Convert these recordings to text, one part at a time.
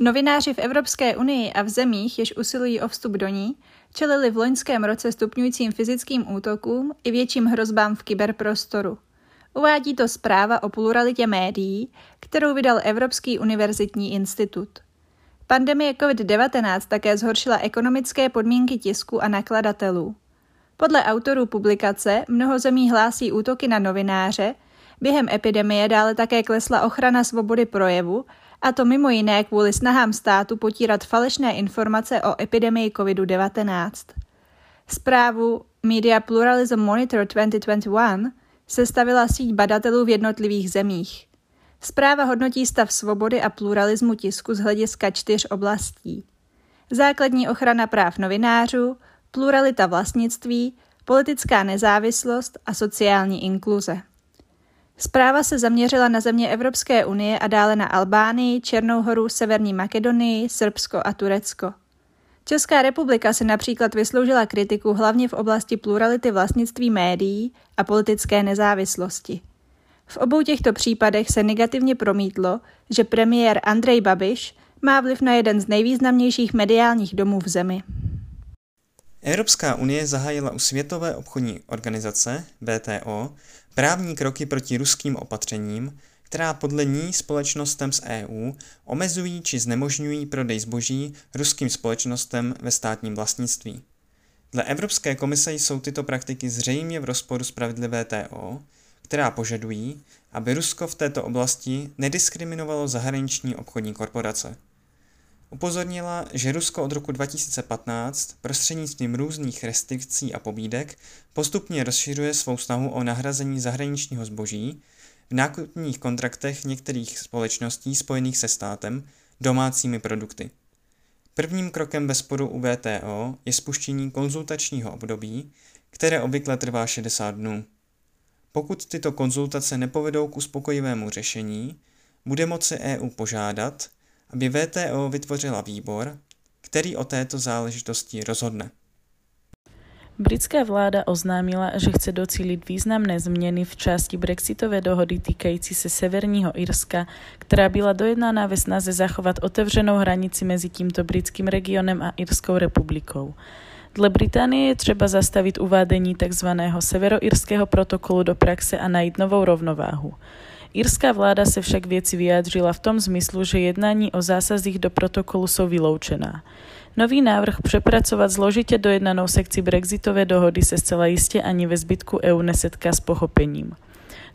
Novináři v Evropské unii a v zemích, jež usilují o vstup do ní, čelili v loňském roce stupňujícím fyzickým útokům i větším hrozbám v kyberprostoru. Uvádí to zpráva o pluralitě médií, kterou vydal Evropský univerzitní institut. Pandemie COVID-19 také zhoršila ekonomické podmínky tisku a nakladatelů. Podle autorů publikace mnoho zemí hlásí útoky na novináře, během epidemie dále také klesla ochrana svobody projevu, a to mimo jiné kvůli snahám státu potírat falešné informace o epidemii COVID-19. Zprávu Media Pluralism Monitor 2021 sestavila síť badatelů v jednotlivých zemích. Zpráva hodnotí stav svobody a pluralismu tisku z hlediska čtyř oblastí. Základní ochrana práv novinářů, pluralita vlastnictví, politická nezávislost a sociální inkluze. Zpráva se zaměřila na země Evropské unie a dále na Albánii, Černou horu, Severní Makedonii, Srbsko a Turecko. Česká republika se například vysloužila kritiku hlavně v oblasti plurality vlastnictví médií a politické nezávislosti. V obou těchto případech se negativně promítlo, že premiér Andrej Babiš má vliv na jeden z nejvýznamnějších mediálních domů v zemi. Evropská unie zahájila u Světové obchodní organizace WTO právní kroky proti ruským opatřením, která podle ní společnostem z EU omezují či znemožňují prodej zboží ruským společnostem ve státním vlastnictví. Dle Evropské komise jsou tyto praktiky zřejmě v rozporu s pravidly VTO, která požadují, aby Rusko v této oblasti nediskriminovalo zahraniční obchodní korporace. Upozornila, že Rusko od roku 2015 prostřednictvím různých restrikcí a pobídek postupně rozšiřuje svou snahu o nahrazení zahraničního zboží v nákupních kontraktech některých společností spojených se státem domácími produkty. Prvním krokem bez sporu u VTO je spuštění konzultačního období, které obvykle trvá 60 dnů. Pokud tyto konzultace nepovedou k uspokojivému řešení, bude moci EU požádat, aby VTO vytvořila výbor, který o této záležitosti rozhodne. Britská vláda oznámila, že chce docílit významné změny v části brexitové dohody týkající se Severního Irska, která byla dojednána ve snaze zachovat otevřenou hranici mezi tímto britským regionem a Irskou republikou. Dle Británie je třeba zastavit uvádění tzv. severoirského protokolu do praxe a najít novou rovnováhu. Irská vláda se však věci vyjádřila v tom zmyslu, že jednání o zásazích do protokolu jsou vyloučená. Nový návrh přepracovat zložitě dojednanou sekci brexitové dohody se zcela jistě ani ve zbytku EU nesetká s pochopením.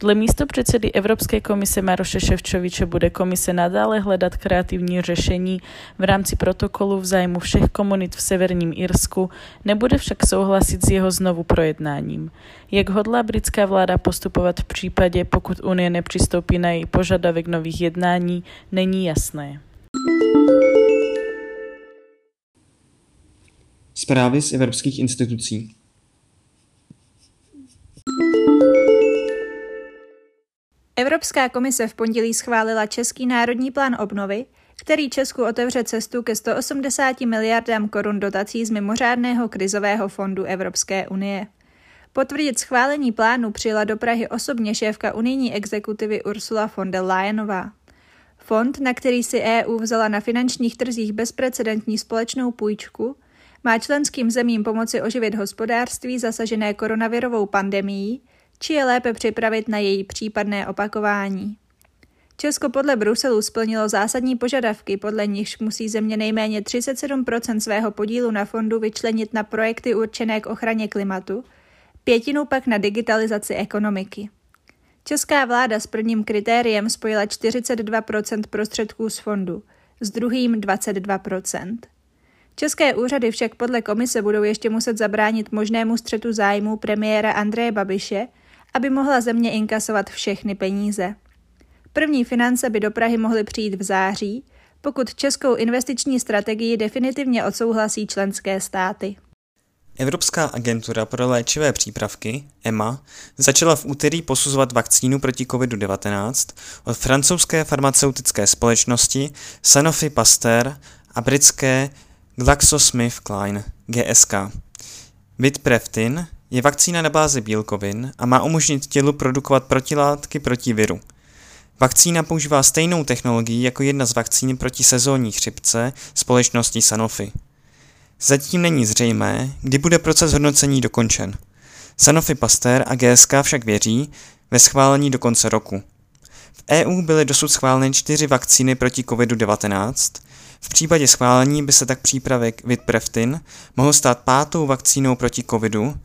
Dle místo předsedy Evropské komise Maroše Ševčoviče bude komise nadále hledat kreativní řešení v rámci protokolu v zájmu všech komunit v Severním Irsku, nebude však souhlasit s jeho znovu projednáním. Jak hodlá britská vláda postupovat v případě, pokud Unie nepřistoupí na její požadavek nových jednání, není jasné. Zprávy z evropských institucí. Evropská komise v pondělí schválila Český národní plán obnovy, který Česku otevře cestu ke 180 miliardám korun dotací z mimořádného krizového fondu Evropské unie. Potvrdit schválení plánu přijela do Prahy osobně šéfka unijní exekutivy Ursula von der Leyenová. Fond, na který si EU vzala na finančních trzích bezprecedentní společnou půjčku, má členským zemím pomoci oživit hospodářství zasažené koronavirovou pandemií či je lépe připravit na její případné opakování. Česko podle Bruselu splnilo zásadní požadavky, podle nichž musí země nejméně 37% svého podílu na fondu vyčlenit na projekty určené k ochraně klimatu, pětinu pak na digitalizaci ekonomiky. Česká vláda s prvním kritériem spojila 42% prostředků z fondu, s druhým 22% České úřady však podle komise budou ještě muset zabránit možnému střetu zájmu premiéra Andreje Babiše aby mohla země inkasovat všechny peníze. První finance by do Prahy mohly přijít v září, pokud českou investiční strategii definitivně odsouhlasí členské státy. Evropská agentura pro léčivé přípravky, EMA, začala v úterý posuzovat vakcínu proti COVID-19 od francouzské farmaceutické společnosti Sanofi Pasteur a britské GlaxoSmithKline GSK. Vitpreftin je vakcína na bázi bílkovin a má umožnit tělu produkovat protilátky proti viru. Vakcína používá stejnou technologii jako jedna z vakcín proti sezónní chřipce společnosti Sanofi. Zatím není zřejmé, kdy bude proces hodnocení dokončen. Sanofi Pasteur a GSK však věří ve schválení do konce roku. V EU byly dosud schváleny čtyři vakcíny proti COVID-19. V případě schválení by se tak přípravek Vitpreftin mohl stát pátou vakcínou proti COVIDu,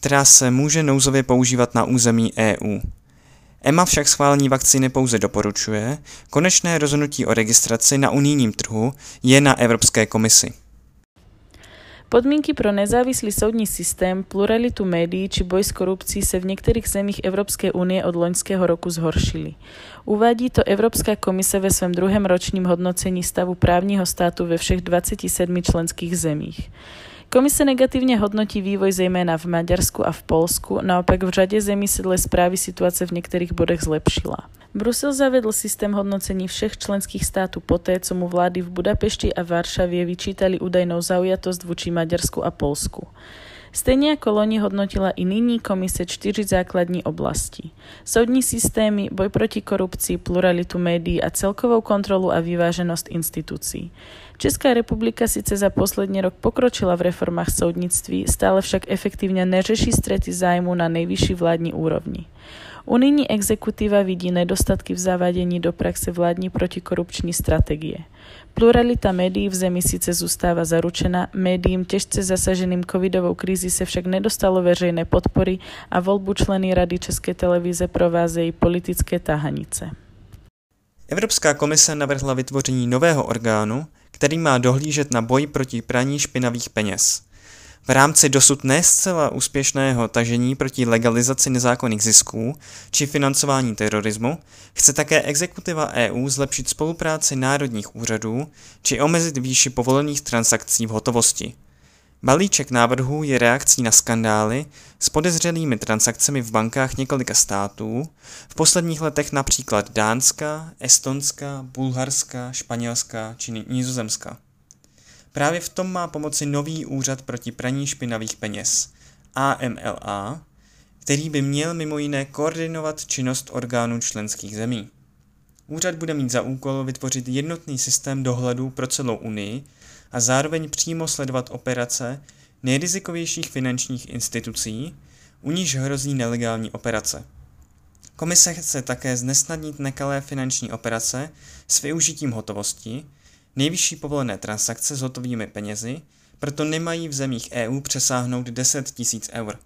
která se může nouzově používat na území EU. EMA však schválení vakcíny pouze doporučuje, konečné rozhodnutí o registraci na unijním trhu je na Evropské komisi. Podmienky pro nezávislý soudní systém, pluralitu médií či boj s korupcií sa v niektorých zemích Európskej únie od loňského roku zhoršili. Uvádí to Európska komise ve svém druhém ročním hodnocení stavu právního státu ve všech 27 členských zemích. Komise negatívne hodnotí vývoj zejména v Maďarsku a v Polsku, naopak v řade zemí se dle správy situace v niektorých bodech zlepšila. Brusel zavedl systém hodnocení všech členských států poté, co mu vlády v Budapešti a Varšavě vyčítali údajnou zaujatost vůči Maďarsku a Polsku. Stejně jako loni hodnotila i nyní komise čtyři základní oblasti. Soudní systémy, boj proti korupci, pluralitu médií a celkovou kontrolu a vyváženost institucí. Česká republika sice za poslední rok pokročila v reformách soudnictví, stále však efektívne neřeší strety zájmu na nejvyšší vládní úrovni. Unijní exekutíva vidí nedostatky v zavádění do praxe vládní protikorupční strategie. Pluralita médií v zemi síce zůstává zaručená, médiím těžce zasaženým covidovou krízy se však nedostalo veřejné podpory a volbu členy Rady České televize provázejí politické tahanice. Evropská komise navrhla vytvoření nového orgánu, který má dohlížet na boj proti praní špinavých peněz. V rámci dosud ne zcela úspěšného tažení proti legalizaci nezákonných zisků či financování terorismu chce také exekutiva EU zlepšit spolupráci národních úřadů či omezit výši povolených transakcí v hotovosti – Balíček návrhů je reakcí na skandály s podezřelými transakcemi v bankách několika států, v posledních letech například Dánska, Estonska, Bulharska, Španělska či Nizozemska. Právě v tom má pomoci nový úřad proti praní špinavých peněz, AMLA, který by měl mimo jiné koordinovat činnost orgánů členských zemí. Úřad bude mít za úkol vytvořit jednotný systém dohledu pro celou Unii a zároveň přímo sledovat operace nejrizikovějších finančních institucí, u níž hrozí nelegální operace. Komise chce také znesnadnit nekalé finanční operace s využitím hotovosti, nejvyšší povolené transakce s hotovými penězi, proto nemají v zemích EU přesáhnout 10 000 eur.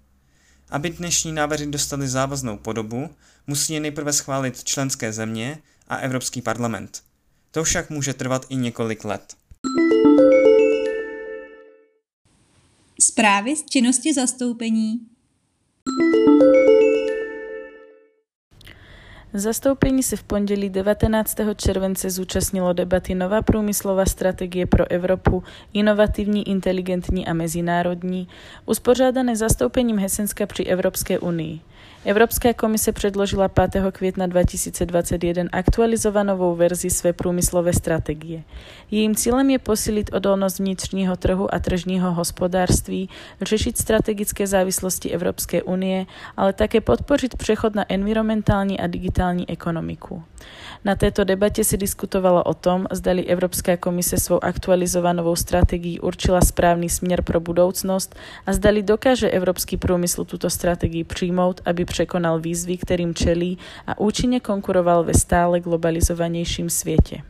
Aby dnešní návrhy dostaly závaznou podobu, musí je nejprve schválit členské země a Evropský parlament. To však může trvat i několik let. Zprávy z činnosti zastoupení. Zastoupení se v pondělí 19. července zúčastnilo debaty Nová průmyslová strategie pro Evropu, inovativní, inteligentní a mezinárodní, uspořádané zastoupením Hesenska při Evropské unii. Evropská komise předložila 5. května 2021 aktualizovanou verzi své průmyslové strategie. Jejím cílem je posílit odolnost vnitřního trhu a tržního hospodářství, řešit strategické závislosti Evropské unie, ale také podpořit přechod na environmentální a digitální ekonomiku. Na této debatě se diskutovalo o tom, zdali Evropská komise svou aktualizovanou strategii určila správný směr pro budoucnost a zdali dokáže evropský průmysl tuto strategii přijmout, aby překonal výzvy, kterým čelí a účinně konkuroval ve stále globalizovanějším světě.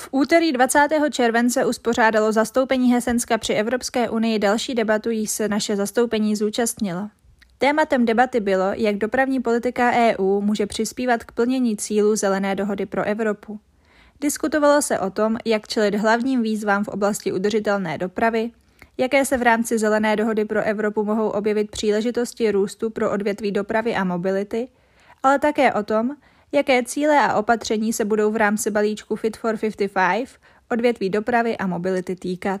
V úterý 20. července uspořádalo zastoupení Hesenska při Evropské unii další debatu, jí se naše zastoupení zúčastnilo. Tématem debaty bylo, jak dopravní politika EU může přispívat k plnění cílů Zelené dohody pro Evropu. Diskutovalo se o tom, jak čelit hlavním výzvám v oblasti udržitelné dopravy, jaké se v rámci Zelené dohody pro Evropu mohou objevit příležitosti růstu pro odvětví dopravy a mobility, ale také o tom, jaké cíle a opatření se budou v rámci balíčku Fit for 55 odvětví dopravy a mobility týkat.